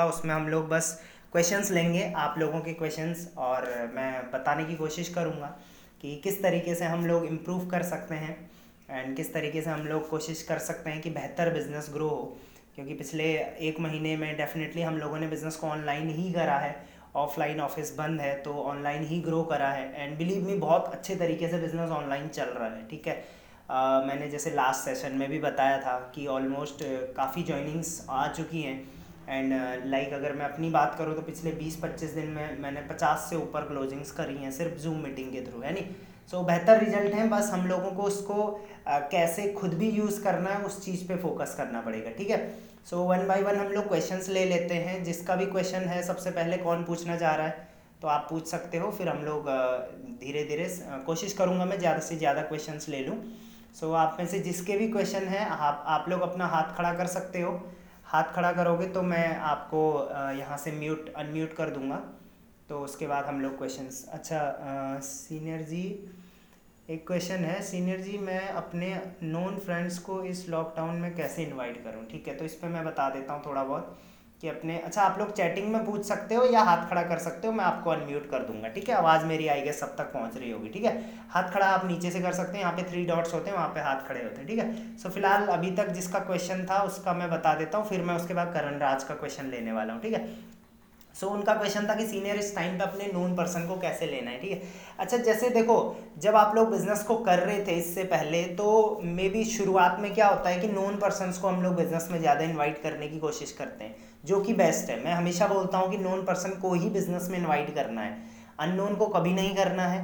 होगा उसमें हम लोग बस क्वेश्चंस लेंगे आप लोगों के क्वेश्चंस और मैं बताने की कोशिश करूँगा कि किस तरीके से हम लोग इम्प्रूव कर सकते हैं एंड किस तरीके से हम लोग कोशिश कर सकते हैं कि बेहतर बिज़नेस ग्रो हो। क्योंकि पिछले एक महीने में डेफिनेटली हम लोगों ने बिज़नेस को ऑनलाइन ही करा है ऑफलाइन ऑफ़िस बंद है तो ऑनलाइन ही ग्रो करा है एंड बिलीव मी बहुत अच्छे तरीके से बिज़नेस ऑनलाइन चल रहा है ठीक है? uh, मैंने जैसे लास्ट सेशन में भी बताया था कि ऑलमोस्ट काफ़ी ज्वाइनिंग्स आ चुकी हैं एंड लाइक uh, अगर मैं अपनी बात करूँ तो पिछले 20-25 दिन में मैंने 50 से ऊपर क्लोजिंग्स करी हैं सिर्फ़ जूम मीटिंग के थ्रू है नी? सो so, बेहतर रिज़ल्ट हैं बस हम लोगों को उसको uh, कैसे खुद भी यूज़ करना है उस चीज़ पे फोकस करना पड़ेगा ठीक है? सो वन बाय वन हम लोग क्वेश्चंस ले लेते हैं। जिसका भी क्वेश्चन है सबसे पहले कौन पूछना चाह रहा है तो आप पूछ सकते हो। फिर हम लोग uh, धीरे धीरे uh, कोशिश करूँगा मैं ज़्यादा से ज़्यादा क्वेश्चंस ले लूँ। सो so, आप में से जिसके भी क्वेश्चन हैं आप आप लोग अपना हाथ खड़ा कर सकते हो। हाथ खड़ा करोगे तो मैं आपको यहाँ से म्यूट अनम्यूट कर दूँगा। तो उसके बाद हम लोग क्वेश्चन अच्छा सीनियर जी, एक क्वेश्चन है। सीनियर जी, मैं अपने नॉन फ्रेंड्स को इस लॉकडाउन में कैसे इनवाइट करूँ? ठीक है तो इस पर मैं बता देता हूँ थोड़ा बहुत। कि अपने अच्छा आप लोग चैटिंग में पूछ सकते हो या हाथ खड़ा कर सकते हो, मैं आपको अनम्यूट कर दूँगा, ठीक है? आवाज़ मेरी आई गेस सब तक पहुँच रही होगी, ठीक है? हाथ खड़ा आप नीचे से कर सकते हैं, यहाँ पे थ्री डॉट्स होते हैं, वहाँ पे हाथ खड़े होते हैं, ठीक है? सो फ़िलहाल अभी तक जिसका क्वेश्चन था, उसका मैं बता देता हूँ, फिर मैं उसके बाद करण राज का क्वेश्चन लेने वाला हूँ, ठीक है? सो उनका क्वेश्चन था कि सीनियर इस टाइम पे अपने नोन पर्सन को कैसे लेना है, ठीक है? अच्छा जैसे देखो, जब आप लोग बिज़नेस को कर रहे थे इससे पहले तो मे बी शुरुआत में क्या होता है कि नोन पर्सन को हम लोग बिज़नेस में ज़्यादा इन्वाइट करने की कोशिश करते हैं, जो कि बेस्ट है। मैं हमेशा बोलता हूँ कि नोन पर्सन को ही बिज़नेस में इन्वाइट करना है। अननोन को कभी नहीं करना है।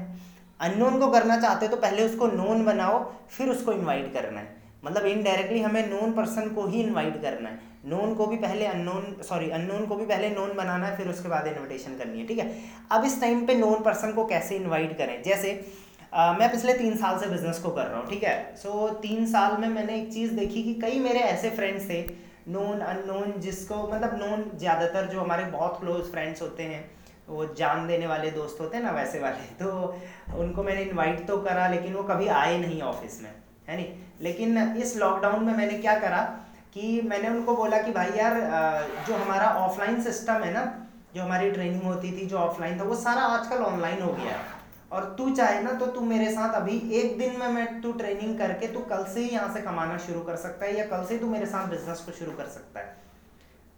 अननोन को करना चाहते तो पहले उसको नोन बनाओ, फिर उसको इन्वाइट करना है। मतलब इनडायरेक्टली हमें नोन पर्सन को ही इन्वाइट करना है। नोन को भी पहले अननोन सॉरी अननोन को भी पहले नोन बनाना है फिर उसके बाद इनविटेशन करनी है ठीक है? अब इस टाइम पे नोन पर्सन को कैसे इनवाइट करें? जैसे आ, मैं पिछले तीन साल से बिज़नेस को कर रहा हूँ ठीक है? सो so, तीन साल में मैंने एक चीज़ देखी कि कई मेरे ऐसे फ्रेंड्स थे नोन अननोन जिसको मतलब नोन ज़्यादातर जो हमारे बहुत क्लोज फ्रेंड्स होते हैं वो जान देने वाले दोस्त होते हैं ना वैसे वाले तो उनको मैंने इनवाइट तो करा लेकिन वो कभी आए नहीं ऑफ़िस में है नहीं? लेकिन इस लॉकडाउन में मैंने क्या करा कि मैंने उनको बोला कि भाई यार जो हमारा ऑफलाइन सिस्टम है ना, जो हमारी ट्रेनिंग होती थी, जो ऑफलाइन था, वो सारा आजकल ऑनलाइन हो गया है। और तू चाहे ना तो तू मेरे साथ अभी एक दिन में मैं तू ट्रेनिंग करके तू कल से ही यहाँ से कमाना शुरू कर सकता है या कल से तू मेरे साथ बिज़नेस को शुरू कर सकता है।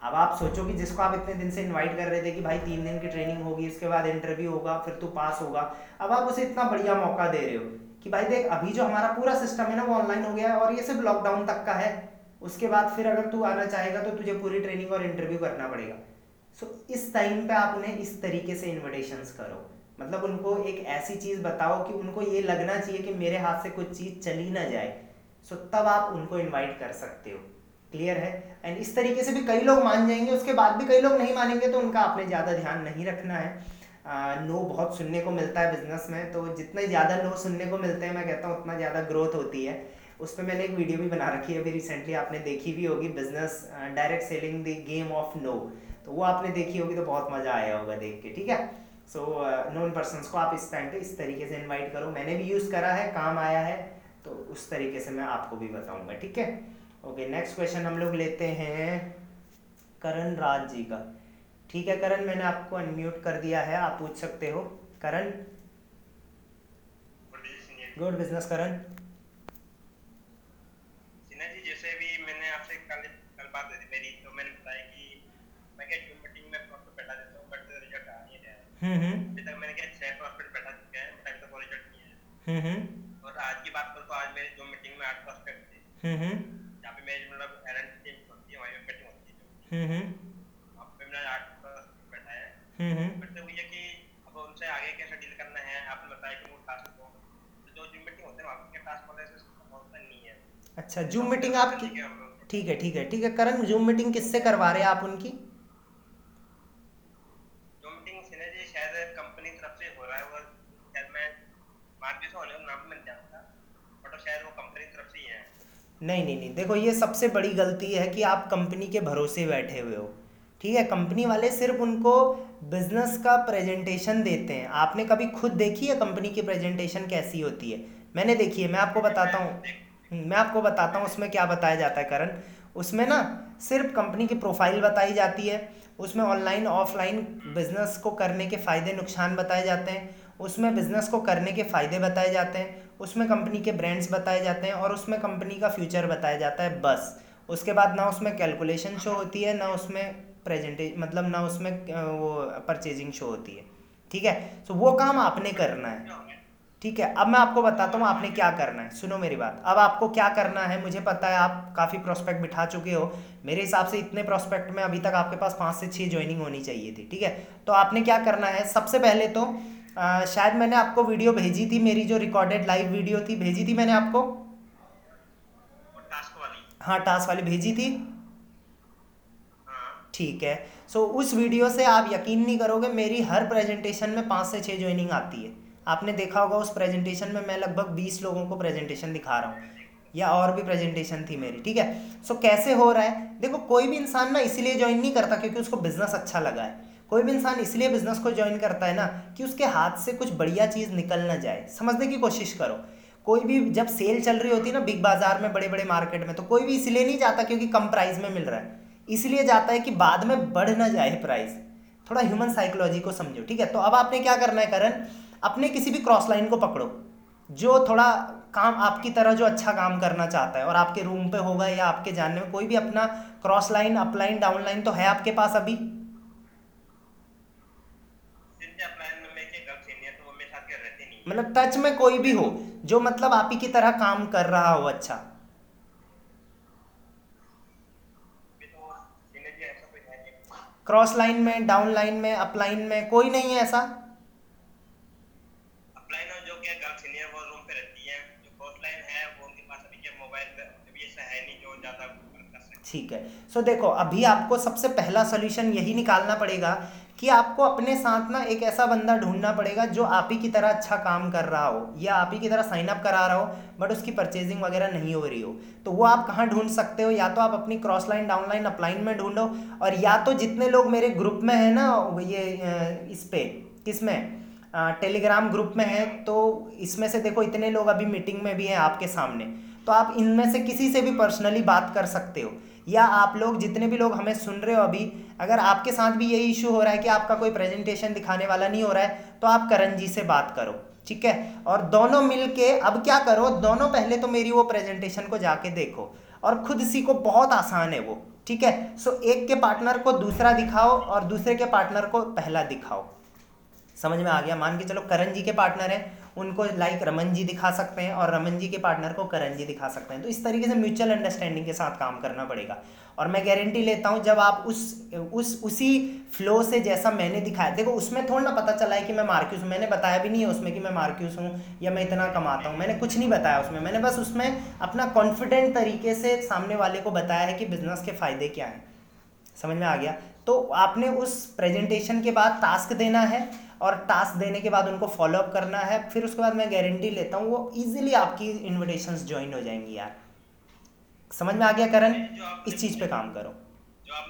अब आप सोचो कि जिसको आप इतने दिन से इनवाइट कर रहे थे कि भाई तीन दिन की ट्रेनिंग होगी उसके बाद इंटरव्यू होगा, फिर तू पास होगा, अब आप उसे इतना बढ़िया मौका दे रहे हो कि भाई देख, अभी जो हमारा पूरा सिस्टम है ना, वो ऑनलाइन हो गया है और ये सिर्फ़ लॉकडाउन तक का है। उसके बाद फिर अगर तू आना चाहेगा तो तुझे पूरी ट्रेनिंग और इंटरव्यू करना पड़ेगा। सो so, इस टाइम पे आप उन्हें इस तरीके से इन्विटेशंस करो। मतलब उनको एक ऐसी चीज़ बताओ कि उनको ये लगना चाहिए कि मेरे हाथ से कुछ चीज़ चली ना जाए। सो so, तब आप उनको इनवाइट कर सकते हो। क्लियर है? एंड इस तरीके से भी कई लोग मान जाएँगे उसके बाद भी कई लोग नहीं मानेंगे तो उनका आपने ज़्यादा ध्यान नहीं रखना है। नो बहुत सुनने को मिलता है बिज़नेस में तो जितने ज़्यादा नो सुनने को मिलते हैं मैं कहता हूँ उतना ज़्यादा ग्रोथ होती है। उस पर मैंने एक वीडियो भी बना रखी है अभी रिसेंटली आपने देखी भी होगी business direct selling the game of no तो वो आपने देखी होगी तो बहुत मज़ा आया होगा देख के ठीक है? सो नॉन पर्सन को आप इस टाइम पे इस तरीके से इन्वाइट करो। मैंने भी यूज़ करा है काम आया है तो उस तरीके से मैं आपको भी बताऊँगा ठीक है? ओके नेक्स्ट क्वेश्चन हम लोग लेते हैं करण राज जी का। ठीक है करण मैंने आपको अनम्यूट कर दिया है आप पूछ सकते हो। करण? Good business Karan. अभी तक मैंने क्या छह प्रोस्पेक्ट बैठा चुके हैं अभी तक कोई रिज़ल्ट नहीं है। हम्म, और आज की बात करूँ तो आज मेरी जो मीटिंग में आठ प्रोस्पेक्ट थे जहाँ पे मेरी मतलब एरन टीम होती है वहीं पे मीटिंग होती है। वहाँ पे मैंने आठ प्रोस्पेक्ट बैठा है। बट तो ये कि अब उनसे आगे कैसे डील करना है आपने बताया कि वो टास्क को तो जो जूम मीटिंग होते हैं वहाँ पे टास्क वाले नहीं है। अच्छा जूम मीटिंग आप ठीक है ठीक है ठीक है। करण जूम मीटिंग किससे करवा रहे हैं आप उनकी? नहीं नहीं नहीं। देखो, ये सबसे बड़ी गलती है कि आप कंपनी के भरोसे बैठे हुए हो। ठीक है? कंपनी वाले सिर्फ़ उनको बिज़नेस का प्रेजेंटेशन देते हैं। आपने कभी खुद देखी है कंपनी की प्रेजेंटेशन कैसी होती है? मैंने देखी है, मैं आपको बताता हूँ। मैं आपको बताता हूँ, उसमें क्या बताया जाता है, करण। उसमें ना सिर्फ़ कंपनी की प्रोफ़ाइल बताई जाती है, उसमें ऑनलाइन, ऑफलाइन बिज़नेस को करने के फ़ायदे, नुकसान बताए जाते हैं, उसमें बिज़नेस को करने के फ़ायदे बताए जाते हैं। उसमें कंपनी के ब्रांड्स बताए जाते हैं और उसमें कंपनी का फ्यूचर बताया जाता है, बस। उसके बाद ना उसमें कैलकुलेशन शो होती है, ना उसमें प्रेजेंटे मतलब ना उसमें वो परचेजिंग शो होती है। ठीक है? तो वो काम आपने करना है। ठीक है? अब मैं आपको बताता हूँ आपने क्या करना है। सुनो मेरी बात। अब आपको क्या करना है, मुझे पता है आप काफ़ी प्रोस्पेक्ट बिठा चुके हो। मेरे हिसाब से इतने प्रोस्पेक्ट में अभी तक आपके पास पाँच से छः ज्वाइनिंग होनी चाहिए थी। ठीक है? तो आपने क्या करना है, सबसे पहले तो आ, शायद मैंने आपको वीडियो भेजी थी मेरी जो रिकॉर्डेड लाइव वीडियो थी भेजी थी मैंने आपको? हाँ टास्क वाली भेजी थी। हाँ। ठीक है। सो so, उस वीडियो से आप यकीन नहीं करोगे मेरी हर प्रेजेंटेशन में पाँच से छः ज्वाइनिंग आती है। आपने देखा होगा उस प्रेजेंटेशन में मैं लगभग बीस लोगों को प्रेजेंटेशन दिखा रहा हूँ। या और भी प्रेजेंटेशन थी मेरी ठीक है? सो so, कैसे हो रहा है? देखो कोई भी इंसान ना इसीलिए ज्वाइन नहीं करता क्योंकि उसको बिज़नेस अच्छा लगा है। कोई भी इंसान इसलिए बिज़नेस को ज्वाइन करता है ना कि उसके हाथ से कुछ बढ़िया चीज़ निकल ना जाए। समझने की कोशिश करो। कोई भी जब सेल चल रही होती है ना बिग बाज़ार में बड़े बड़े मार्केट में तो कोई भी इसलिए नहीं जाता क्योंकि कम प्राइस में मिल रहा है। इसलिए जाता है कि बाद में बढ़ ना जाए प्राइस थोड़ा ह्यूमन साइकोलॉजी को समझो, ठीक है? तो अब आपने क्या करना है करण? अपने किसी भी क्रॉस लाइन को पकड़ो। जो थोड़ा काम, आपकी तरह जो अच्छा काम करना चाहता है और आपके रूम पे होगा या आपके जानने में कोई भी अपना cross line upline down line तो है आपके पास अभी? मतलब टच में कोई भी हो जो मतलब आप ही की तरह काम कर रहा हो अच्छा। क्रॉस लाइन में डाउन लाइन में अपलाइन में कोई नहीं है ऐसा? ठीक है। सो so, देखो अभी आपको सबसे पहला सोल्यूशन यही निकालना पड़ेगा कि आपको अपने साथ ना एक ऐसा बंदा ढूंढना पड़ेगा जो आप ही की तरह अच्छा काम कर रहा हो या आप ही की तरह साइन अप करा रहा हो बट उसकी परचेजिंग वगैरह नहीं हो रही हो। तो वो आप कहाँ ढूंढ सकते हो? या तो आप अपनी cross line down line upline में ढूंढो और या तो जितने लोग मेरे ग्रुप में है ना, ये इस पे, किसमें? टेलीग्राम ग्रुप में है तो इसमें से देखो इतने लोग अभी मीटिंग में भी हैं आपके सामने। तो आप इनमें से किसी से भी पर्सनली बात कर सकते हो। या आप लोग जितने भी लोग हमें सुन रहे हो अभी, अगर आपके साथ भी यही इशू हो रहा है कि आपका कोई प्रेजेंटेशन दिखाने वाला नहीं हो रहा है तो आप करण जी से बात करो, ठीक है? और दोनों मिल के अब क्या करो, दोनों पहले तो मेरी वो प्रेजेंटेशन को जाके देखो, और खुद सीखो बहुत आसान है वो, ठीक है? सो एक के पार्टनर को दूसरा दिखाओ और दूसरे के पार्टनर को पहला दिखाओ। समझ में आ गया? मान के चलो करण जी के पार्टनर हैं उनको लाइक रमन जी दिखा सकते हैं और रमन जी के पार्टनर को करण जी दिखा सकते हैं। तो इस तरीके से म्यूचुअल अंडरस्टैंडिंग के साथ काम करना पड़ेगा। और मैं गारंटी लेता हूँ, जब आप उस उस, उसी फ्लो से जैसा मैंने दिखाया, देखो उसमें थोड़ा ना पता चला है कि मैं मार्क्यूस मैंने बताया भी नहीं है उसमें कि मैं मार्क्यूस हूँ या मैं इतना कमाता हूँ। मैंने कुछ नहीं बताया उसमें। मैंने बस उसमें अपना कॉन्फिडेंट तरीके से सामने वाले को बताया है कि बिज़नेस के फ़ायदे क्या हैं। समझ में आ गया? तो आपने उस प्रेजेंटेशन के बाद टास्क देना है और टास्क देने के बाद उनको फॉलोअप करना है फिर उसके बाद मैं गारंटी लेता हूँ वो इजीली आपकी इनविटेशन ज्वाइन हो जाएँगी यार। समझ में आ गया करण? इस चीज़ पे काम करो। जो आप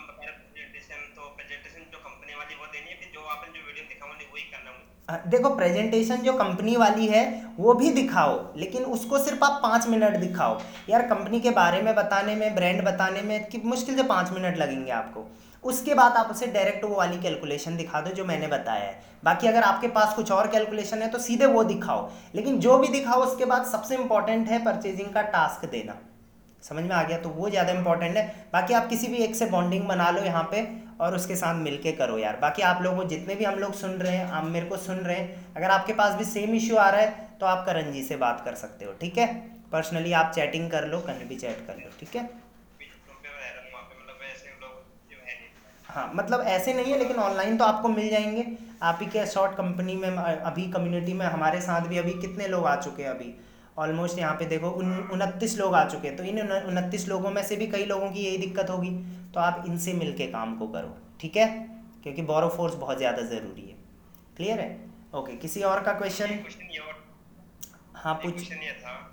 तो प्रेजेंटेशन जो कंपनी वाली वो देनी है जो आपने जो वीडियो दिखा वही करना देखो प्रेजेंटेशन जो कंपनी वाली है वो भी दिखाओ लेकिन उसको सिर्फ़ आप पाँच मिनट दिखाओ। यार कंपनी के बारे में बताने में ब्रांड बताने में कि मुश्किल से पाँच मिनट लगेंगे आपको। उसके बाद आप उसे डायरेक्ट वो वाली कैलकुलेशन दिखा दो जो मैंने बताया है। बाकी अगर आपके पास कुछ और कैलकुलेशन है तो सीधे वो दिखाओ। लेकिन जो भी दिखाओ, उसके बाद सबसे इंपॉर्टेंट है परचेजिंग का टास्क देना। समझ में आ गया? तो वो ज़्यादा इंपॉर्टेंट है। बाकी आप किसी भी एक से बॉन्डिंग बना लो यहाँ पे और उसके साथ मिलके करो यार। बाकी आप लोगों, जितने भी हम लोग सुन रहे हैं, आप मेरे को सुन रहे हैं, अगर आपके पास भी सेम इश्यू आ रहा है तो आप करण जी से बात कर सकते हो, ठीक है? पर्सनली आप चैटिंग कर लो, कहीं भी चैट कर लो, ठीक है? हाँ मतलब ऐसे नहीं है लेकिन ऑनलाइन तो आपको मिल जाएँगे। आप ही के शॉर्ट कंपनी में अभी कम्युनिटी में हमारे साथ भी अभी कितने लोग आ चुके हैं अभी? ऑलमोस्ट यहाँ पे देखो उन उनतीस लोग आ चुके हैं। तो इन उनतीस लोगों में से भी कई लोगों की यही दिक्कत होगी। तो आप इनसे मिल के काम को करो ठीक है? क्योंकि बोरो फोर्स बहुत ज़्यादा ज़रूरी है। क्लियर है? ओके किसी और का क्वेश्चन हाँ पूछ।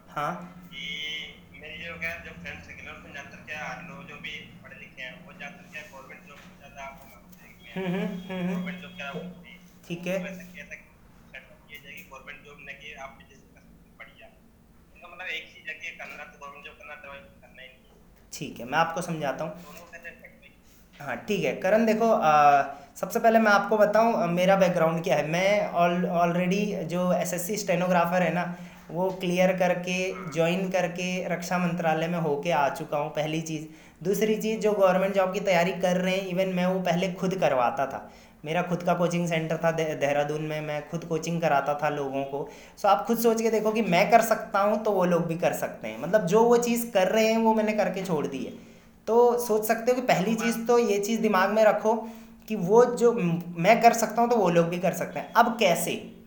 हाँ। मेरी जो क्या जो फ्रेंड्स क्या लोग जो भी पढ़े लिखे हैं वो क्या गवर्नमेंट हम्म, हम्म, हम्म, ठीक है? ठीक है मैं आपको समझाता हूँ। हाँ ठीक है। करण देखो आ, सबसे पहले मैं आपको बताऊँ मेरा बैकग्राउंड क्या है? मैं ऑलरेडी जो एसएससी स्टेनोग्राफर है ना वो क्लियर करके ज्वाइन करके रक्षा मंत्रालय में होके आ चुका हूँ, पहली चीज़। दूसरी चीज़, जो गवर्नमेंट जॉब की तैयारी कर रहे हैं इवन मैं वो पहले खुद करवाता था। मेरा खुद का कोचिंग सेंटर था देहरादून में, मैं खुद कोचिंग कराता था लोगों को। सो आप खुद सोच के देखो कि मैं कर सकता हूँ तो वो लोग भी कर सकते हैं। मतलब जो वो चीज़ कर रहे हैं, वो मैंने करके छोड़ दी है। तो सोच सकते हो कि पहली चीज़ तो ये चीज़ दिमाग में रखो कि वो जो मैं कर सकता हूँ तो वो लोग भी कर सकते हैं। अब कैसे?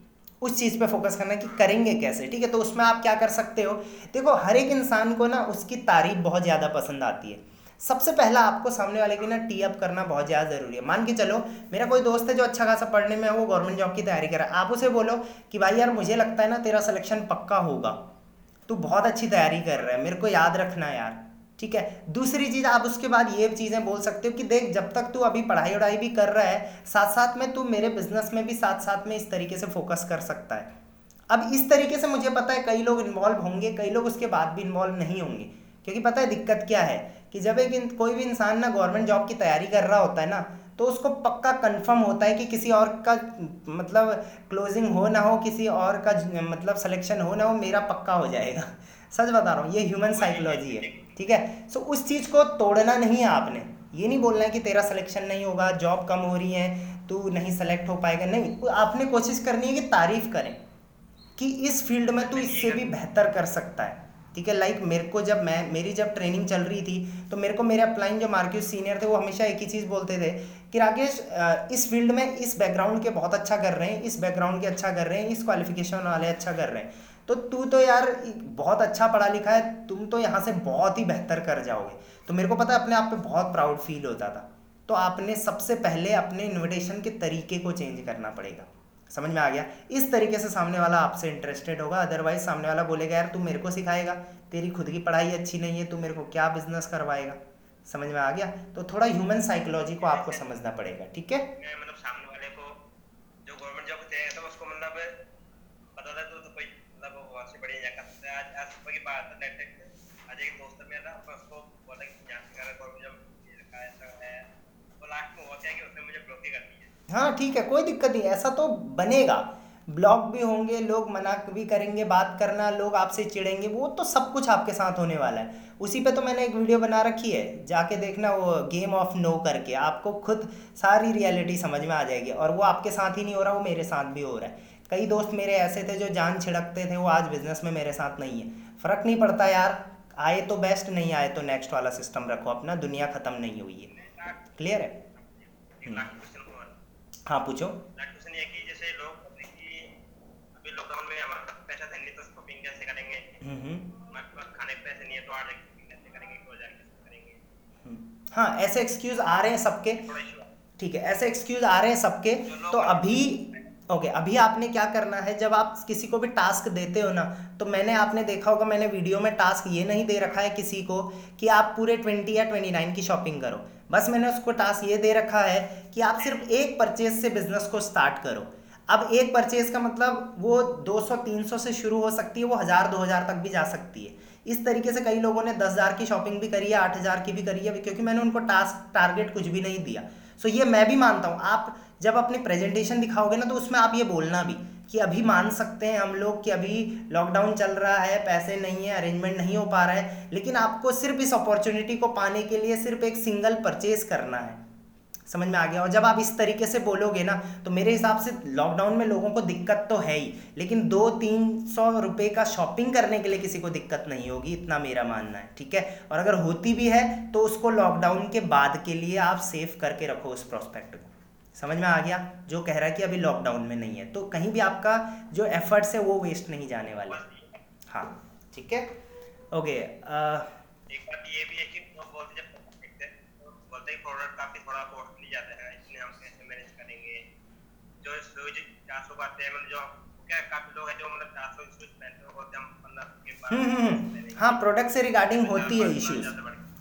उस चीज़ पे फोकस करना कि करेंगे कैसे, ठीक है? तो उसमें आप क्या कर सकते हो? देखो, हर एक इंसान को ना उसकी तारीफ़ बहुत ज़्यादा पसंद आती है। सबसे पहला आपको सामने वाले की ना टी अप करना बहुत ज़्यादा ज़रूरी है। मान के चलो, मेरा कोई दोस्त है जो अच्छा खासा पढ़ने में है, वो गवर्नमेंट जॉब की तैयारी कर रहा है। आप उसे बोलो कि भाई यार, मुझे लगता है ना तेरा सिलेक्शन पक्का होगा। तू बहुत अच्छी तैयारी कर रहा है, मेरे को याद रखना यार। ठीक है? दूसरी चीज़ आप उसके बाद ये चीज़ें बोल सकते हो कि देख जब तक तू अभी पढ़ाई वढ़ाई भी कर रहा है साथ साथ में तू मेरे बिज़नेस में भी साथ साथ में इस तरीके से फोकस कर सकता है। अब इस तरीके से मुझे पता है कई लोग इन्वॉल्व होंगे कई लोग उसके बाद भी इन्वॉल्व नहीं होंगे। क्योंकि पता है दिक्कत क्या है कि जब एक कोई भी इंसान ना गवर्नमेंट जॉब की तैयारी कर रहा होता है ना तो उसको पक्का कंफर्म होता है कि किसी और का मतलब क्लोजिंग हो ना हो किसी और का मतलब सिलेक्शन हो ना हो मेरा पक्का हो जाएगा। सच बता रहा हूँ ये ह्यूमन साइकोलॉजी है। ठीक है? सो उस चीज़ को तोड़ना नहीं है आपने। ये नहीं बोलना है कि तेरा सिलेक्शन नहीं होगा जॉब कम हो रही है तू नहीं सेलेक्ट हो पाएगा। नहीं आपने कोशिश करनी है कि तारीफ़ करें कि इस फ़ील्ड में तू इससे भी बेहतर कर सकता है। ठीक है? लाइक मेरे को जब मैं मेरी जब ट्रेनिंग चल रही थी तो मेरे को मेरे अपलाइन जो मार्केट सीनियर थे वो हमेशा एक ही चीज़ बोलते थे कि राकेश इस फ़ील्ड में इस बैकग्राउंड के बहुत अच्छा कर रहे हैं इस बैकग्राउंड के अच्छा कर रहे हैं इस क्वालिफिकेशन वाले अच्छा कर रहे हैं। तो तू तो यार बहुत अच्छा पढ़ा लिखा है, तुम तो यहाँ से बहुत ही बेहतर कर जाओगे। तो मेरे को पता है, अपने आप पे बहुत प्राउड फील होता था। तो आपने सबसे पहले अपने इन्विटेशन के तरीके को चेंज करना पड़ेगा। समझ में आ गया? इस तरीके से सामने वाला आपसे इंटरेस्टेड होगा अदरवाइज़ सामने वाला बोलेगा, यार, तू मेरे को सिखाएगा। तेरी खुद की पढ़ाई अच्छी नहीं है, तू मेरे को क्या बिज़नेस करवाएगा? समझ में आ गया? तो थोड़ा ह्यूमन साइकोलॉजी को आपको समझना पड़ेगा, ठीक है? मतलब सामने वाले को जो गवर्नमेंट जॉब चाहिए था उसको मतलब पता था तो, तो कोई मतलब वहाँ से बढ़िया कर सकते हैं आज आज सुबह की बात है दोस्त मेरा उसको बोला कि यहाँ से गवर्नमेंट जॉब रखा ऐसा है। लास्ट में कि उसने मुझे ब्लॉक ही कर दिया। हाँ ठीक है, कोई दिक्कत नहीं, ऐसा तो बनेगा। ब्लॉक भी होंगे, लोग मना भी करेंगे, बात करना, लोग आपसे चिड़ेंगे वो तो सब कुछ आपके साथ होने वाला है। उसी पे तो मैंने एक वीडियो बना रखी है, जाके देखना वो गेम ऑफ़ नो करके। आपको खुद सारी रियलिटी समझ में आ जाएगी, और वो आपके साथ ही नहीं हो रहा, वो मेरे साथ भी हो रहा है। कई दोस्त मेरे ऐसे थे जो जान छिड़कते थे, वो आज बिज़नेस में मेरे साथ नहीं है। फ़र्क नहीं पड़ता यार। आए तो बेस्ट नहीं आए तो नेक्स्ट वाला सिस्टम रखो अपना दुनिया ख़त्म नहीं हुई है। क्लियर है? हम्म। हाँ पूछो। तो हम्म खाने के पैसे नहीं है तो हाँ ऐसे एक्सक्यूज आ रहे हैं सबके। ठीक है ऐसे एक्सक्यूज आ रहे हैं सबके। तो अभी ओके okay, अभी आपने क्या करना है? जब आप किसी को भी टास्क देते हो ना तो मैंने आपने देखा होगा मैंने वीडियो में टास्क ये नहीं दे रखा है किसी को कि आप पूरे ट्वेंटी या ट्वेंटी नाइन की शॉपिंग करो। बस मैंने उसको टास्क ये दे रखा है कि आप सिर्फ़ एक परचेज से बिज़नेस को स्टार्ट करो। अब एक परचेज का मतलब वो 200-300 से शुरू हो सकती है वो हज़ार दो हज़ार तक भी जा सकती है। इस तरीके से कई लोगों ने दस हज़ार की शॉपिंग भी करी है आठ हज़ार की भी करी है क्योंकि मैंने उनको टास्क टारगेट कुछ भी नहीं दिया। सो ये मैं भी मानता हूँ आप जब अपनी प्रेजेंटेशन दिखाओगे ना तो उसमें आप ये बोलना भी कि अभी मान सकते हैं हम लोग कि अभी लॉकडाउन चल रहा है, पैसे नहीं है अरेंजमेंट नहीं हो पा रहा है, लेकिन आपको सिर्फ़ इस अपॉर्चुनिटी को पाने के लिए सिर्फ़ एक सिंगल परचेज करना है। समझ में आ गया? और जब आप इस तरीके से बोलोगे ना तो मेरे हिसाब से लॉकडाउन में लोगों को दिक्कत तो है ही, लेकिन दो तीन सौ रुपये का शॉपिंग करने के लिए किसी को दिक्कत नहीं होगी, इतना मेरा मानना है, ठीक है? और अगर होती भी है तो उसको लॉकडाउन के बाद के लिए आप सेव करके रखो उस प्रोस्पेक्ट को। समझ में आ गया? जो कह रहा है कि अभी लॉकडाउन में नहीं है। तो कहीं भी आपका जो एफर्ट्स है वो वेस्ट नहीं जाने वाले। हाँ ठीक है? ओके मतलब जो क्या काफ़ी लोग जो मतलब चार सौ शूज़ पहनते हैं बोलते हम पंद्रह के बाद हाँ प्रोडक्ट से रिगार्डिंग होती है इश्यूज़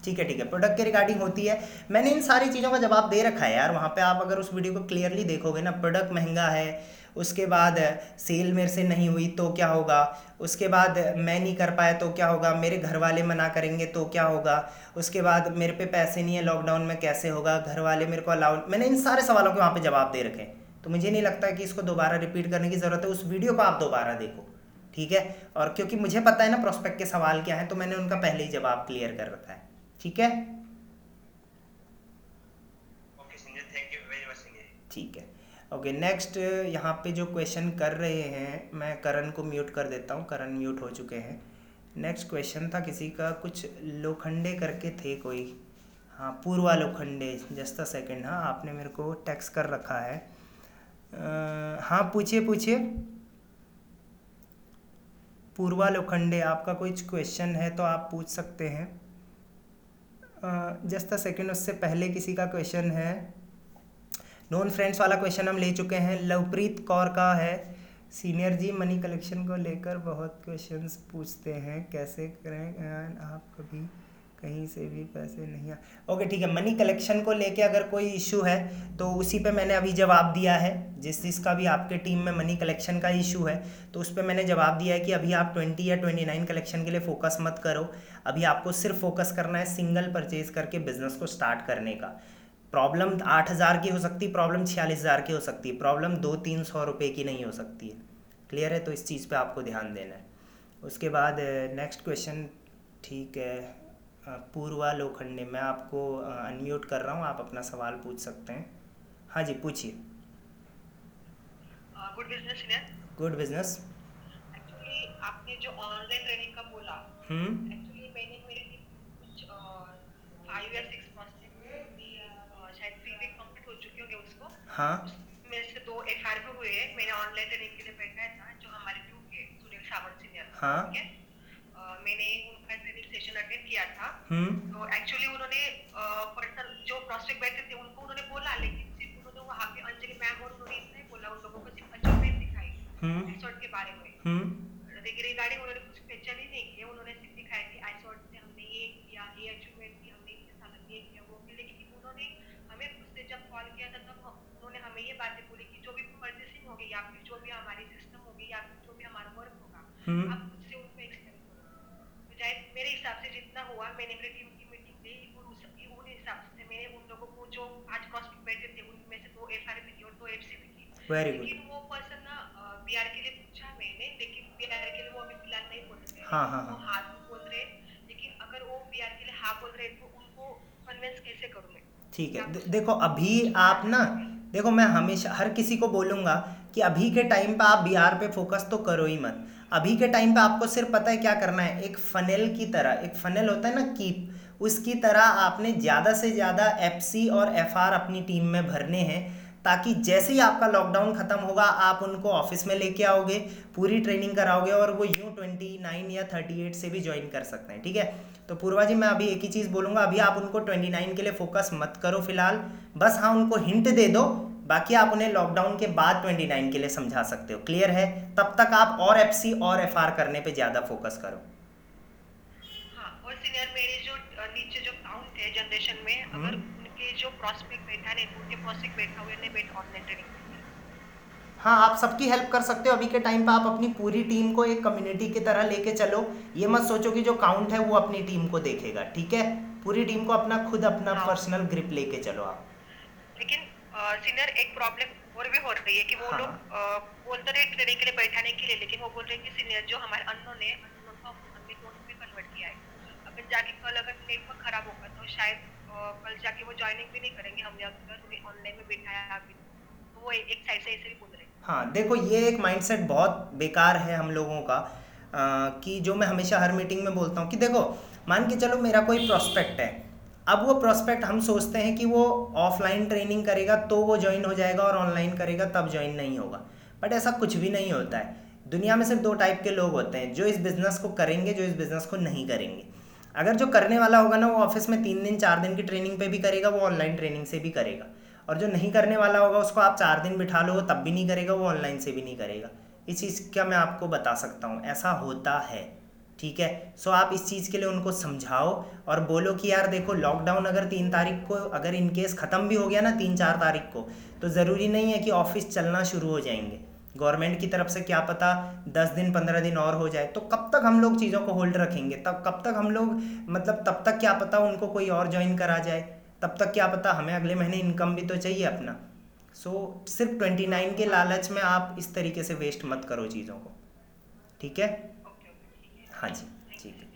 ठीक है ठीक है। प्रोडक्ट के रिगार्डिंग होती है। मैंने इन सारी चीज़ों का जवाब दे रखा है यार। वहाँ पे आप अगर उस वीडियो को क्लियरली देखोगे ना प्रोडक्ट महँगा है, उसके बाद सेल मेरे से नहीं हुई तो क्या होगा? उसके बाद, मैं नहीं कर पाया तो क्या होगा? मेरे घर वाले मना करेंगे तो क्या होगा? उसके बाद मेरे पे पैसे नहीं है लॉकडाउन में कैसे होगा? घर वाले मेरे को अलाउ मैंने इन सारे सवालों के वहाँ पे जवाब दे रखे तो मुझे नहीं लगता कि इसको दोबारा रिपीट करने की ज़रूरत है। उस वीडियो को आप दोबारा देखो, ठीक है? और क्योंकि मुझे पता है ना प्रोस्पेक्ट के सवाल क्या है तो मैंने उनका पहले ही जवाब क्लियर कर रखा है। ठीक है? ठीक है। ओके नेक्स्ट यहाँ पे जो क्वेश्चन कर रहे हैं मैं करण को म्यूट कर देता हूँ। करण म्यूट हो चुके हैं। नेक्स्ट क्वेश्चन था किसी का? कुछ लोखंडे करके थे कोई? हाँ Purva Lokhande just a second हाँ आपने मेरे को टैक्स कर रखा है। आ, हाँ पूछिए पूछिए। पूर्वा लोखंडे आपका कुछ क्वेश्चन है तो आप पूछ सकते हैं। जस्ट द सेकेंड उससे पहले किसी का क्वेश्चन है। नॉन फ्रेंड्स वाला क्वेश्चन हम ले चुके हैं। लवप्रीत कौर का है। सीनियर जी मनी कलेक्शन को लेकर बहुत क्वेश्चंस पूछते हैं। कैसे करें आप कभी कहीं से भी पैसे नहीं आ ओके ठीक है मनी कलेक्शन को लेके अगर कोई इशू है तो उसी पे मैंने अभी जवाब दिया है, जिस जिसका भी आपके टीम में मनी कलेक्शन का इशू है तो उस पर मैंने जवाब दिया है कि अभी आप ट्वेंटी या ट्वेंटी नाइन कलेक्शन के लिए फोकस मत करो, अभी आपको सिर्फ़ फोकस करना है सिंगल परचेज करके बिज़नेस को स्टार्ट करने का। प्रॉब्लम आठ हज़ार की हो सकती प्रॉब्लम छियालीस हज़ार की हो सकती है प्रॉब्लम दो तीन सौ रुपये की नहीं हो सकती है। क्लियर है? तो इस चीज़ पे आपको ध्यान देना है। उसके बाद नेक्स्ट क्वेश्चन ठीक है। पूर्वा लोखंडे मैं आपको अनम्यूट कर रहा हूँ आप अपना सवाल पूछ सकते हैं। हाँ जी पूछिए। Good business good business actually आपने जो ऑनलाइन ट्रेनिंग का बोला एक्चुअली हम्म। मैंने मेरे कुछ फाइव या सिक्स हाँ मेरे से दो एफ़ आर हुए मैंने ऑनलाइन ट्रेनिंग के लिए था जो हमारे ग्रुप के सुनील सावंत सीनियर हाँ। ठीक है? मैंने उनका ट्रेनिंग सेशन अटेंड किया था हम्म। तो एक्चुअली उन्होंने पर्सन जो प्रोस्पेक्ट बैठे थे उनको उन्होंने बोला लेकिन सिर्फ़ उन्होंने वहाँ पे अंजलि मैम और उन्होंने इतना बोला उन लोगों को सिर्फ़ अचीवमेंट दिखाई आईसॉट हम्म। के बारे में हम्म। रिगार्डिंग उन्होंने कुछ क्वेश्चन ही नहीं किया उन्होंने सिर्फ़ दिखाया कि आईसॉट से हमने ये किया ये अचीवमेंट की हमने इतने साल ये किया वो किया लेकिन उन्होंने हमें उससे जब कॉल किया था तब उन्होंने हमें ये बातें बोली कि जो भी परचेसिंग होगी या फिर जो भी हमारी सिस्टम होगी या फिर जो भी हमारा वर्क होगा हम्म। आप उससे उनको एक्सटेंड करो तो चाहे मेरे हिसाब से जितना हुआ मैंने मेरी टीम की मीटिंग ली उन हिसाब से मैंने उन लोगों को जो आज कॉस्टिंग बैठे थे उनमें से दो एफ़ आर थी और दो एफ़ सी थी। लेकिन वो पर्सन ना बी आर के लिए पूछा मैंने लेकिन बी आर के लिए वो अभी फ़िलहाल नहीं बोल रहे। हाँ, हाँ, हाँ. वो हाथ बोल रहे लेकिन अगर वो बी आर के लिए हाँ बोल रहे तो उनको कन्विंस कैसे करूँ मैं? ठीक है देखो अभी आप ना देखो मैं हमेशा हर किसी को बोलूँगा कि अभी के टाइम पे आप बिहार पे फोकस तो करो ही मत। अभी के टाइम पे आपको सिर्फ़ पता है क्या करना है? एक फनेल की तरह, एक फनेल होता है ना कीप उसकी तरह आपने ज़्यादा से ज़्यादा एफसी और एफआर अपनी टीम में भरने हैं, ताकि जैसे ही आपका लॉकडाउन ख़त्म होगा, आप उनको ऑफ़िस में लेके आओगे, पूरी ट्रेनिंग कराओगे और वो यूँ ट्वेंटी नाइन या थर्टी एट से भी ज्वाइन कर सकते हैं, ठीक है? तो पूर्वा जी, मैं अभी एक ही चीज़ बोलूँगा, अभी आप उनको ट्वेंटी नाइन के लिए फोकस मत करो फ़िलहाल। बस हाँ उनको हिंट दे दो बाकी आप उन्हें लॉकडाउन के बाद ट्वेंटी नाइन के लिए समझा सकते हो। क्लियर है? तब तक आप और एफसी और एफआर करने पर ज़्यादा फोकस करो। हाँ, और सीनियर मेरे जो नीचे जो काउंट है जनरेशन में हम्म। अगर उनके जो प्रॉस्पेक्ट बैठा नहीं उनके प्रॉस्पेक्ट बैठा हुए नहीं बैठा ऑनलाइन ट्रेनिंग हाँ। आप सबकी हेल्प कर सकते हो। अभी के टाइम पे आप अपनी पूरी टीम को एक कम्युनिटी की तरह लेके चलो। ये मत सोचो कि जो काउंट है वो अपनी टीम को देखेगा ठीक है? पूरी टीम को अपना खुद अपना हाँ। पर्सनल ग्रिप लेके चलो आप। लेकिन सीनियर एक प्रॉब्लम और भी हो रही है कि वो हाँ। लोग बोलते रहे ट्रेनिंग के लिए बैठाने के लिए लेकिन वो बोल रहे हैं कि सीनियर जो हमारे अननोन ने अननोन को हमने में कन्वर्ट किया है अगर जाके कल अगर नेटवर्क खराब होगा तो शायद कल जाके वो ज्वाइनिंग भी नहीं करेंगे हमने अगर ऑनलाइन में बैठाया अभी तो वो एक साइड से ऐसे भी बोल रहे हैं हाँ देखो ये एक माइंडसेट बहुत बेकार है हम लोगों का आ, कि जो मैं हमेशा हर मीटिंग में बोलता हूँ कि देखो मान के चलो मेरा कोई प्रोस्पेक्ट है अब वो प्रोस्पेक्ट हम सोचते हैं कि वो ऑफलाइन ट्रेनिंग करेगा तो वो ज्वाइन हो जाएगा और ऑनलाइन करेगा, तब ज्वाइन नहीं होगा। बट ऐसा कुछ भी नहीं होता है। दुनिया में सिर्फ़ दो टाइप के लोग होते हैं, जो इस बिज़नेस को करेंगे, जो इस बिज़नेस को नहीं करेंगे। अगर जो करने वाला होगा ना, वो ऑफ़िस में तीन दिन, चार दिन की ट्रेनिंग पे भी करेगा, वो ऑनलाइन ट्रेनिंग से भी करेगा। और जो नहीं करने वाला होगा, उसको आप चार दिन बिठा लो तब भी नहीं करेगा, वो ऑनलाइन से भी नहीं करेगा। इस चीज़ का मैं आपको बता सकता हूँ, ऐसा होता है। ठीक है? सो आप इस चीज़ के लिए उनको समझाओ और बोलो कि यार देखो लॉकडाउन अगर तीन तारीख को, अगर इन केस ख़त्म भी हो गया ना तीन चार तारीख को तो ज़रूरी नहीं है कि ऑफ़िस चलना शुरू हो जाएँगे। गवर्नमेंट की तरफ़ से क्या पता दस दिन, पंद्रह दिन और हो जाए। तो कब तक हम लोग चीज़ों को होल्ड रखेंगे? तब, कब तक हम लोग मतलब तब तक क्या पता उनको कोई और ज्वाइन करा जाए? तब तक क्या पता हमें अगले महीने इनकम भी तो चाहिए अपना। सो सिर्फ़ ट्वेंटी नाइन के लालच में आप इस तरीके से वेस्ट मत करो चीज़ों को। ठीक है? हाँ जी, ठीक है।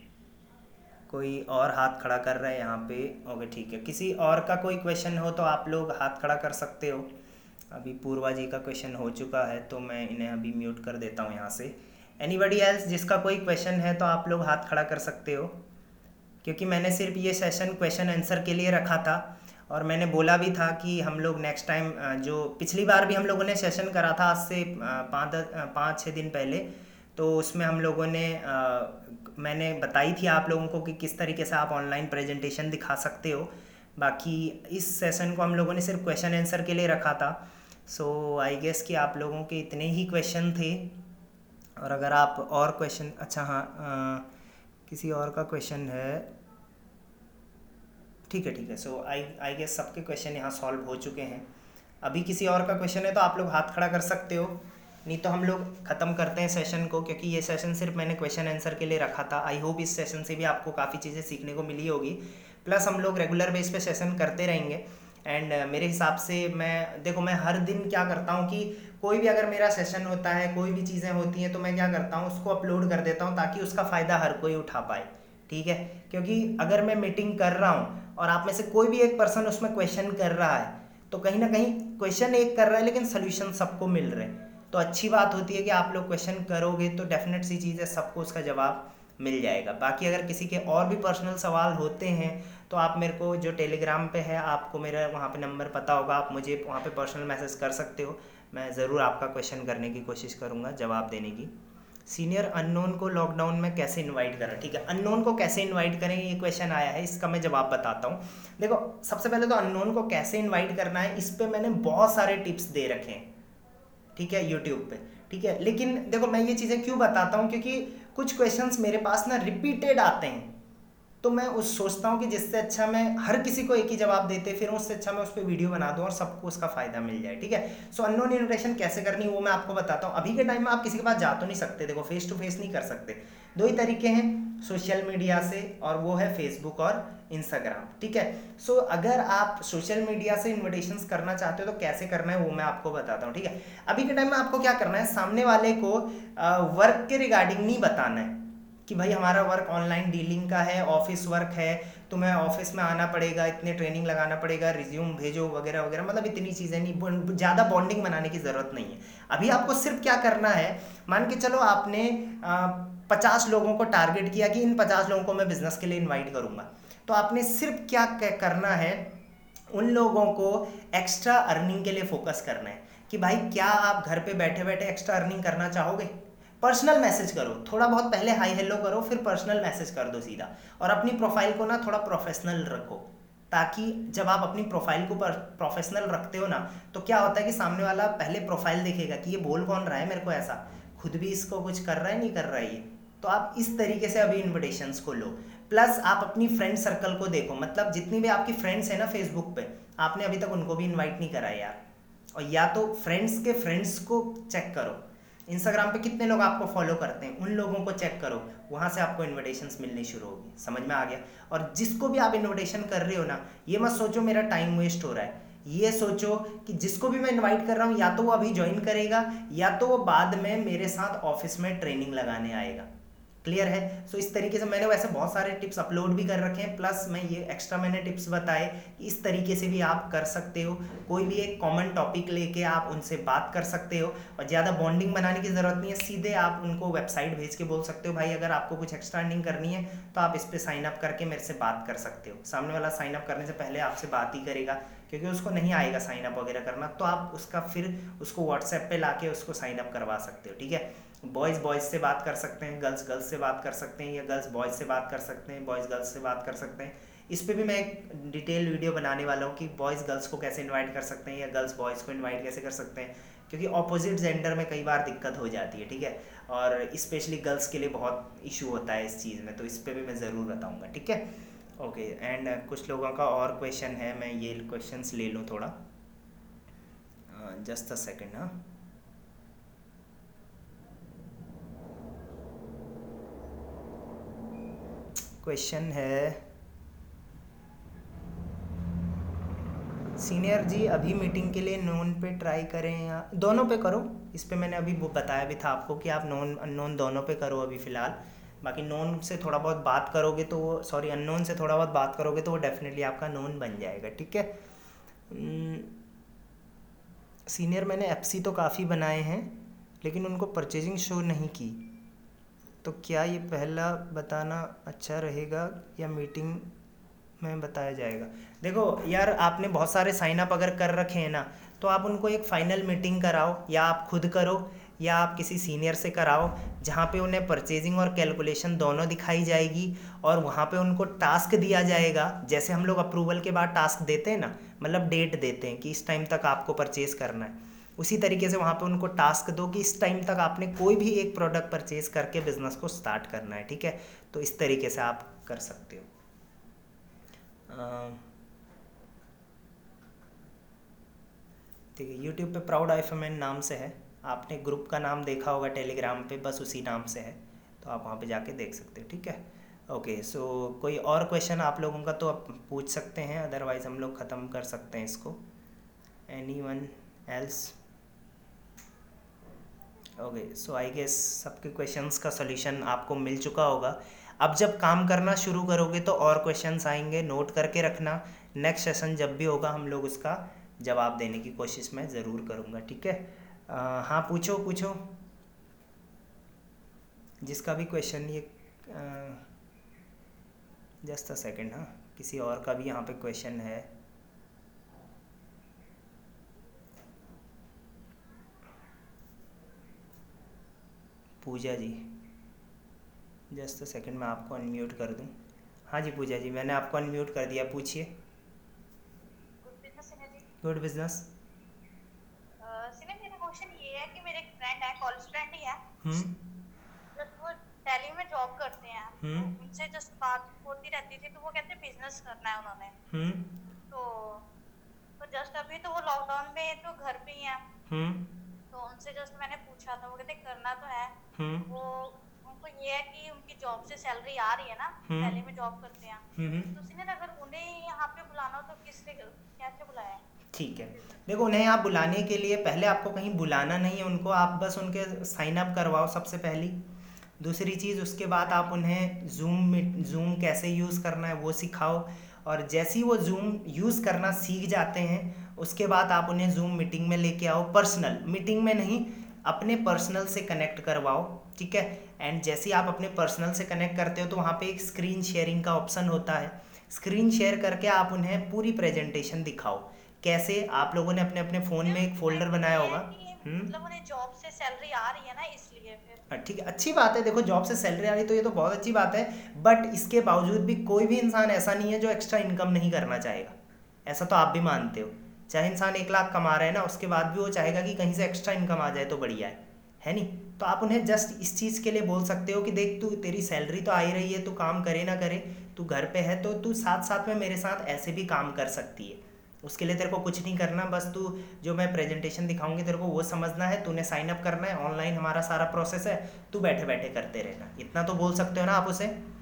कोई और हाथ खड़ा कर रहा है यहाँ पे, ओके, ठीक है। किसी और का कोई क्वेश्चन हो तो आप लोग हाथ खड़ा कर सकते हो। अभी पूर्वा जी का क्वेश्चन हो चुका है तो मैं इन्हें अभी म्यूट कर देता हूँ यहाँ से। एनीबडी एल्स जिसका कोई क्वेश्चन है तो आप लोग हाथ खड़ा कर सकते हो। क्योंकि मैंने सिर्फ़ ये सेशन क्वेश्चन आंसर के लिए रखा था, और मैंने बोला भी था कि हम लोग नेक्स्ट टाइम जो पिछली बार भी हम लोगों ने सेशन करा था, आज से पाँच पाँच छः दिन पहले तो उसमें हम लोगों ने आ, मैंने बताई थी आप लोगों को कि किस तरीके से आप ऑनलाइन प्रेजेंटेशन दिखा सकते हो। बाकी इस सेशन को हम लोगों ने सिर्फ़ क्वेश्चन आंसर के लिए रखा था। सो आई गेस कि आप लोगों के इतने ही क्वेश्चन थे। और अगर आप और क्वेश्चन अच्छा हाँ किसी और का क्वेश्चन है। ठीक है ठीक है। सो आई आई गेस सबके क्वेश्चन यहाँ सॉल्व हो चुके हैं। अभी किसी और का क्वेश्चन है तो आप लोग हाथ खड़ा कर सकते हो। नहीं तो हम लोग ख़त्म करते हैं सेशन को क्योंकि ये सेशन सिर्फ़ मैंने क्वेश्चन आंसर के लिए रखा था। आई होप इस सेशन से भी आपको काफ़ी चीज़ें सीखने को मिली होगी। प्लस हम लोग रेगुलर बेस पे सेशन करते रहेंगे। एंड uh, मेरे हिसाब से मैं देखो मैं हर दिन क्या करता हूँ कि कोई भी अगर मेरा सेशन होता है कोई भी चीज़ें होती हैं तो मैं क्या करता हूँ उसको अपलोड कर देता हूँ ताकि उसका फ़ायदा हर कोई उठा पाए। ठीक है? क्योंकि अगर मैं मीटिंग कर रहा हूँ और आप में से कोई भी एक पर्सन उसमें क्वेश्चन कर रहा है तो कहीं ना कहीं क्वेश्चन एक कर रहा है लेकिन सोल्यूशन सबको मिल रहे हैं। तो अच्छी बात होती है कि आप लोग क्वेश्चन करोगे तो डेफिनेट सी चीज़ है, सबको उसका जवाब मिल जाएगा। बाकी अगर किसी के और भी पर्सनल सवाल होते हैं तो आप मेरे को जो टेलीग्राम पे है, आपको मेरा वहाँ पे नंबर पता होगा, आप मुझे वहाँ पे पर्सनल मैसेज कर सकते हो। मैं ज़रूर आपका क्वेश्चन करने की कोशिश करूँगा, जवाब देने की। सीनियर अननोन को लॉकडाउन में कैसे इनवाइट करें? ठीक है अननोन को कैसे इनवाइट करें? ये क्वेश्चन आया है, इसका मैं जवाब बताता हूँ। देखो, सबसे पहले तो अननोन को कैसे इनवाइट करना है, इस पर मैंने बहुत सारे टिप्स दे रखे हैं। ठीक है यूट्यूब पे, ठीक है? लेकिन देखो, मैं ये चीज़ें क्यों बताता हूँ? क्योंकि कुछ क्वेश्चंस मेरे पास ना रिपीटेड आते हैं। तो मैं उस सोचता हूँ कि जिससे अच्छा मैं हर किसी को एक ही जवाब देते, फिर उससे अच्छा मैं उस पर वीडियो बना दूँ और सबको उसका फ़ायदा मिल जाए, ठीक है? सो अननोन इन्विटेशन कैसे करनी, वो मैं आपको बताता हूँ। अभी के टाइम में आप किसी के पास जा तो नहीं सकते, देखो फेस टू फेस नहीं कर सकते। दो ही तरीके हैं। सोशल मीडिया से और वो है फेसबुक और इंस्टाग्राम ठीक है? सो so, अगर आप सोशल मीडिया से इन्विटेशंस करना चाहते हो तो कैसे करना है वो मैं आपको बताता हूँ ठीक है? अभी के टाइम में आपको क्या करना है? सामने वाले को वर्क के रिगार्डिंग नहीं बताना है कि भाई हमारा वर्क ऑनलाइन डीलिंग का है ऑफ़िस वर्क है तुम्हें ऑफ़िस में आना पड़ेगा इतने ट्रेनिंग लगाना पड़ेगा रिज्यूम भेजो वगैरह वगैरह मतलब इतनी चीज़ें नहीं ज़्यादा बॉन्डिंग बनाने की ज़रूरत नहीं है। अभी आपको सिर्फ़ क्या करना है? मान के चलो आपने पचास लोगों को टारगेट किया कि इन पचास लोगों को मैं बिज़नेस के लिए इन्वाइट करूँगा। तो आपने सिर्फ़ क्या करना है, उन लोगों को एक्स्ट्रा अर्निंग के लिए फोकस करना है कि भाई क्या आप घर पे बैठे बैठे एक्स्ट्रा अर्निंग करना चाहोगे? पर्सनल मैसेज करो, थोड़ा बहुत पहले हाई हेलो करो, फिर पर्सनल मैसेज कर दो सीधा। और अपनी प्रोफ़ाइल को ना थोड़ा प्रोफेशनल रखो, ताकि जब आप अपनी प्रोफ़ाइल को प्रोफेशनल रखते हो ना तो क्या होता है कि सामने वाला पहले प्रोफ़ाइल देखेगा कि ये बोल कौन रहा है मेरे को ऐसा। खुद भी इसको कुछ कर रहा है, नहीं कर रहा है ये। तो आप इस तरीके से अभी इन्विटेशंस को लो। प्लस आप अपनी फ्रेंड सर्कल को देखो। मतलब जितनी भी आपकी फ्रेंड्स हैं ना फेसबुक पे, आपने अभी तक उनको भी इनवाइट नहीं करा यार। और या तो फ्रेंड्स के फ्रेंड्स को चेक करो। इंस्टाग्राम पे कितने लोग आपको फॉलो करते हैं, उन लोगों को चेक करो। वहाँ से आपको इन्विटेशंस मिलनी शुरू होगी। समझ में आ गया? और जिसको भी आप इन्विटेशन कर रहे हो ना, ये मत सोचो मेरा टाइम वेस्ट हो रहा है। ये सोचो कि जिसको भी मैं इनवाइट कर रहा हूँ, या तो वो अभी ज्वाइन करेगा, या तो वो बाद में मेरे साथ ऑफ़िस में ट्रेनिंग लगाने आएगा। क्लियर है. सो so, इस तरीके से मैंने वैसे बहुत सारे टिप्स अपलोड भी कर रखे हैं. प्लस मैं ये एक्स्ट्रा मैंने टिप्स बताए कि इस तरीके से भी आप कर सकते हो. कोई भी एक कॉमन टॉपिक लेके आप उनसे बात कर सकते हो. और ज़्यादा बॉन्डिंग बनाने की ज़रूरत नहीं है. सीधे आप उनको वेबसाइट भेज के बोल सकते हो भाई अगर आपको कुछ एक्स्ट्रा अर्निंग करनी है तो आप इस पर साइन अप करके मेरे से बात कर सकते हो. सामने वाला साइन अप करने से पहले आपसे बात ही करेगा क्योंकि उसको नहीं आएगा साइन अप वगैरह करना. तो आप उसका फिर उसको व्हाट्सएप पे लाके उसको साइन अप करवा सकते हो ठीक है? बॉयज़ बॉयज़ से बात कर सकते हैं गर्ल्स गर्ल्स से बात कर सकते हैं या गर्ल्स बॉयज़ से बात कर सकते हैं बॉयज़ गर्ल्स से बात कर सकते हैं। इस पर भी मैं एक डिटेल वीडियो बनाने वाला हूँ कि बॉयज़ गर्ल्स को कैसे इनवाइट कर सकते हैं या गर्ल्स बॉयज़ को इनवाइट कैसे कर सकते हैं। क्योंकि ऑपोजिट जेंडर में कई बार दिक्कत हो जाती है, ठीक है? और स्पेशली गर्ल्स के लिए बहुत इशू होता है इस चीज़ में तो इस पर भी मैं ज़रूर बताऊँगा, ठीक है? ओके एंड कुछ लोगों का और क्वेश्चन है, मैं ये क्वेश्चंस ले लूँ थोड़ा। जस्ट अ सेकेंड हाँ। क्वेश्चन है। सीनियर जी अभी मीटिंग के लिए नोन पे ट्राई करें या दोनों पे करो। इस पर मैंने अभी वो बताया भी था आपको कि आप नोन अननोन दोनों पे करो अभी फ़िलहाल। बाकी नोन से थोड़ा बहुत बात करोगे तो वो सॉरी अननोन से थोड़ा बहुत बात करोगे तो वो डेफिनेटली आपका नोन बन जाएगा ठीक है? सीनियर hmm, मैंने एफ़ तो काफ़ी बनाए हैं लेकिन उनको परचेजिंग शो नहीं की। तो क्या ये पहला बताना अच्छा रहेगा या मीटिंग में बताया जाएगा? देखो यार, आपने बहुत सारे साइन अप अगर कर रखे हैं ना तो आप उनको एक फाइनल मीटिंग कराओ, या आप खुद करो, या आप किसी सीनियर से कराओ, जहाँ पे उन्हें परचेजिंग और कैलकुलेशन दोनों दिखाई जाएगी और वहाँ पे उनको टास्क दिया जाएगा। जैसे हम लोग अप्रूवल के बाद टास्क देते हैं ना मतलब डेट देते हैं कि इस टाइम तक आपको परचेज करना है। उसी तरीके से वहाँ पे उनको टास्क दो कि इस टाइम तक आपने कोई भी एक प्रोडक्ट परचेज करके बिज़नेस को स्टार्ट करना है, ठीक है? तो इस तरीके से आप कर सकते हो। ठीक है यूट्यूब पे प्राउड आईफमेन नाम से है। आपने ग्रुप का नाम देखा होगा टेलीग्राम पे, बस उसी नाम से है। तो आप वहाँ पे जाके देख सकते हो, ठीक है? ओके सो कोई और क्वेश्चन आप लोगों का तो आप पूछ सकते हैं अदरवाइज़ हम लोग ख़त्म कर सकते हैं इसको। Anyone else okay so I guess सबके क्वेश्चंस का सोल्यूशन आपको मिल चुका होगा। अब जब काम करना शुरू करोगे तो और क्वेश्चंस आएँगे नोट करके रखना। नेक्स्ट सेशन जब भी होगा, हम लोग उसका जवाब देने की कोशिश मैं ज़रूर करूँगा, ठीक है? हाँ पूछो पूछो। जिसका भी क्वेश्चन ये जस्ट अ सेकेंड हाँ। किसी और का भी यहाँ पे क्वेश्चन है। पूजा जी। जस्ट सेकंड मैं आपको अनम्यूट कर दूँ। हाँ जी पूजा जी मैंने आपको अनम्यूट कर दिया पूछिए। गुड बिज़नेस मेरा क्वेश्चन ये है कि मेरे एक फ्रेंड है कॉलेज फ्रेंड ही है। हम्म। वो दिल्ली में जॉब करते हैं हम्म। उनसे जस्ट बात होती रहती थी तो वो कहते बिज़नेस करना है उन्होंने। हम्म। तो तो जस्ट अभी तो वो लॉकडाउन में तो घर पे ही है। तो उनसे जस्ट मैंने पूछा था वो कहते करना तो है। हम्म। वो उनको ये है कि उनकी जॉब से सैलरी आ रही है ना हम्म। पहले में जॉब करते हैं। हम्म। तो उसने अगर उन्हें यहाँ पे बुलाना हो तो किस कैसे बुलाया ठीक है। देखो उन्हें यहाँ बुलाने के लिए पहले आपको कहीं बुलाना नहीं है उनको आप बस उनके साइन अप करवाओ सबसे पहली। दूसरी चीज़ उसके बाद आप उन्हें जूम जूम कैसे यूज़ करना है वो सिखाओ। और जैसे ही वो जूम यूज़ करना सीख जाते हैं उसके बाद आप उन्हें जूम मीटिंग में लेके आओ पर्सनल मीटिंग में नहीं अपने पर्सनल से कनेक्ट करवाओ ठीक है? एंड जैसे ही आप अपने पर्सनल से कनेक्ट करते हो तो वहाँ पे एक स्क्रीन शेयरिंग का ऑप्शन होता है। स्क्रीन शेयर करके आप उन्हें पूरी प्रेजेंटेशन दिखाओ। कैसे? आप लोगों ने अपने अपने फ़ोन में एक फोल्डर बनाया होगा। हम्म? मतलब उन्हें जॉब से सैलरी आ रही है ना इसलिए हाँ, ठीक है। अच्छी बात है। देखो जॉब से सैलरी आ रही तो ये तो बहुत अच्छी बात है। बट इसके बावजूद भी कोई भी इंसान ऐसा नहीं है जो एक्स्ट्रा इनकम नहीं करना चाहेगा। ऐसा तो आप भी मानते हो। चाहे इंसान एक लाख कमा रहे हैं ना, उसके बाद भी वो चाहेगा कि कहीं से एक्स्ट्रा इनकम आ जाए तो बढ़िया है। है नहीं? तो आप उन्हें जस्ट इस चीज़ के लिए बोल सकते हो कि देख, तू तेरी सैलरी तो आ ही रही है, तू काम करे ना करे, तू घर पे है तो तू साथ साथ में मेरे साथ ऐसे भी काम कर सकती है। उसके लिए तेरे को कुछ नहीं करना, बस तू जो मैं प्रेजेंटेशन दिखाऊँगी तेरे को वो समझना है, तूने साइन अप करना है ऑनलाइन हमारा सारा प्रोसेस है, तू बैठे बैठे करते रहना। इतना तो बोल सकते हो ना आप उसे?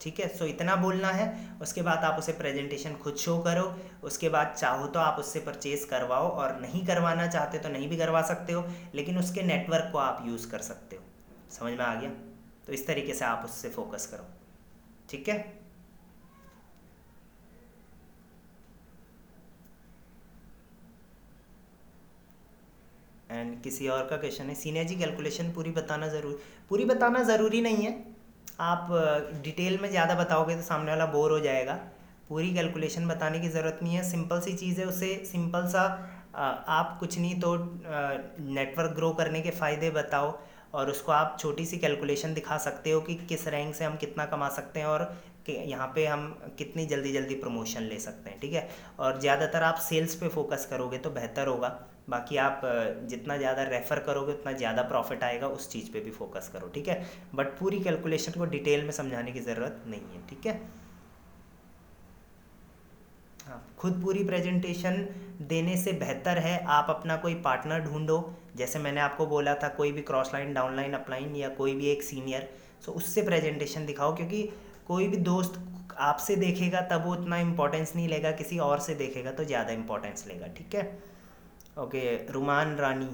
ठीक है? सो इतना बोलना है। उसके बाद आप उसे प्रेजेंटेशन खुद शो करो। उसके बाद चाहो तो आप उससे परचेज करवाओ और नहीं करवाना चाहते तो नहीं भी करवा सकते हो, लेकिन उसके नेटवर्क को आप यूज़ कर सकते हो। समझ में आ गया? तो इस तरीके से आप उससे फोकस करो। ठीक है? एंड किसी और का क्वेश्चन है? सीनियर जी कैलकुलेशन पूरी बताना ज़रूरी पूरी बताना ज़रूरी नहीं है। आप डिटेल में ज़्यादा बताओगे तो सामने वाला बोर हो जाएगा। पूरी कैलकुलेशन बताने की ज़रूरत नहीं है। सिंपल सी चीज़ है, उसे सिंपल सा आप कुछ नहीं तो नेटवर्क ग्रो करने के फ़ायदे बताओ और उसको आप छोटी सी कैलकुलेशन दिखा सकते हो कि किस रैंक से हम कितना कमा सकते हैं और यहाँ पे हम कितनी जल्दी जल्दी प्रमोशन ले सकते हैं, ठीक है? और ज़्यादातर आप सेल्स पे फोकस करोगे तो बेहतर होगा। बाकी आप जितना ज़्यादा रेफ़र करोगे, उतना ज़्यादा प्रॉफिट आएगा, उस चीज़ पे भी फोकस करो, ठीक है? बट पूरी कैलकुलेशन को डिटेल में समझाने की ज़रूरत नहीं है, ठीक है? हाँ खुद पूरी प्रेजेंटेशन देने से बेहतर है, आप अपना कोई पार्टनर ढूंढो, जैसे मैंने आपको बोला था, कोई भी cross line down line upline या कोई भी एक सीनियर सो उससे प्रेजेंटेशन दिखाओ, क्योंकि कोई भी दोस्त आपसे देखेगा, तब वो उतना इम्पोर्टेंस नहीं लेगा, किसी और से देखेगा तो ज़्यादा इम्पोर्टेंस लेगा, ठीक है? ओके रुमान रानी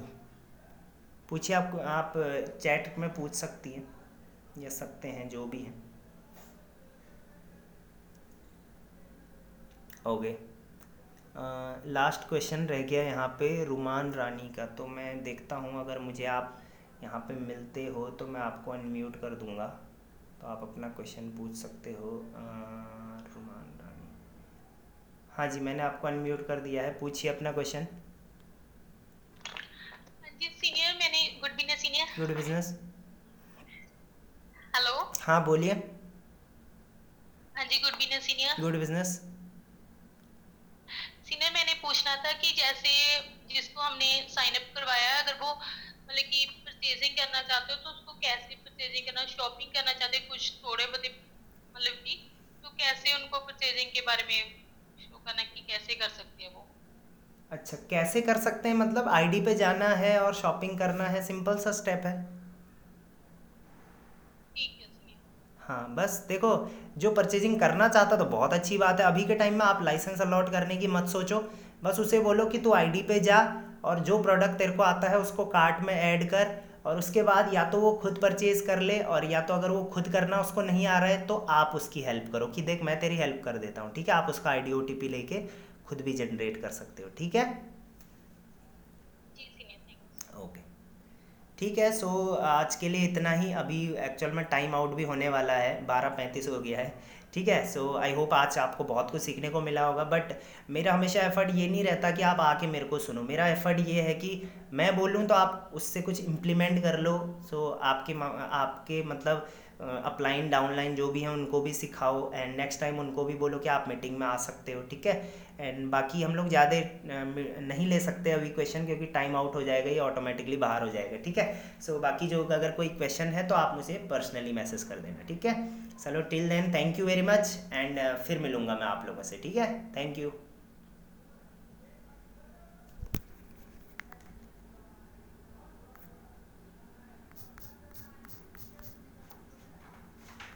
पूछिए आप आप चैट में पूछ सकती हैं, या सकते हैं, जो भी हैं। ओके लास्ट क्वेश्चन रह गया यहाँ पे रुमान रानी का। तो मैं देखता हूँ, अगर मुझे आप यहाँ पे मिलते हो तो मैं आपको अनम्यूट कर दूँगा। तो आप अपना क्वेश्चन पूछ सकते हो रुमान रानी हाँ जी, मैंने आपको अनम्यूट कर दिया है। पूछिए अपना क्वेश्चन जी सीनियर मैंने good business senior good business hello हाँ बोलिए। हाँ जी good business senior good business senior मैंने पूछना था कि जैसे जिसको हमने साइन अप करवाया अगर वो मतलब कि परचेजिंग करना चाहते हो तो उसको कैसे परचेजिंग करना शॉपिंग करना चाहते कुछ थोड़े बहुत मतलब कि तो कैसे उनको परचेजिंग के बारे में शो करना कि कैसे कर सकते हैं वो? अच्छा कैसे कर सकते हैं? मतलब आईडी पे जाना है और शॉपिंग करना है सिंपल सा स्टेप है। हाँ बस देखो जो परचेजिंग करना चाहता तो बहुत अच्छी बात है। अभी के टाइम में आप लाइसेंस अलॉट करने की मत सोचो। बस उसे बोलो कि तू आईडी पे जा और जो प्रोडक्ट तेरे को आता है उसको कार्ट में ऐड कर और उसके बाद या तो वो खुद परचेज कर ले और या तो अगर वो खुद करना उसको नहीं आ रहा है तो आप उसकी हेल्प करो कि देख मैं तेरी हेल्प कर देता हूँ ठीक है? आप उसका I D O T P लेके खुद भी जनरेट कर सकते हो ठीक है? ओके ठीक है सो आज के लिए इतना ही। अभी एक्चुअल में टाइम आउट भी होने वाला है बारह पैंतीस हो गया है ठीक है? सो आई होप आज आपको बहुत कुछ सीखने को मिला होगा बट मेरा हमेशा एफर्ट ये नहीं रहता कि आप आके मेरे को सुनो। मेरा एफर्ट ये है कि मैं बोलूँ तो आप उससे कुछ इम्प्लीमेंट कर लो। सो so, आपके आपके मतलब अपलाइन डाउनलाइन जो भी हैं उनको भी सिखाओ एंड नेक्स्ट टाइम उनको भी बोलो कि आप मीटिंग में आ सकते हो ठीक है? एंड बाकी हम लोग ज़्यादा नहीं ले सकते अभी क्वेश्चन क्योंकि टाइम आउट हो जाएगा ये ऑटोमेटिकली बाहर हो जाएगा ठीक है? सो so, बाकी जो अगर कोई क्वेश्चन है तो आप मुझे पर्सनली मैसेज कर देना ठीक है? चलो till then thank you very much and फिर मिलूँगा मैं आप लोगों से ठीक है? Thank you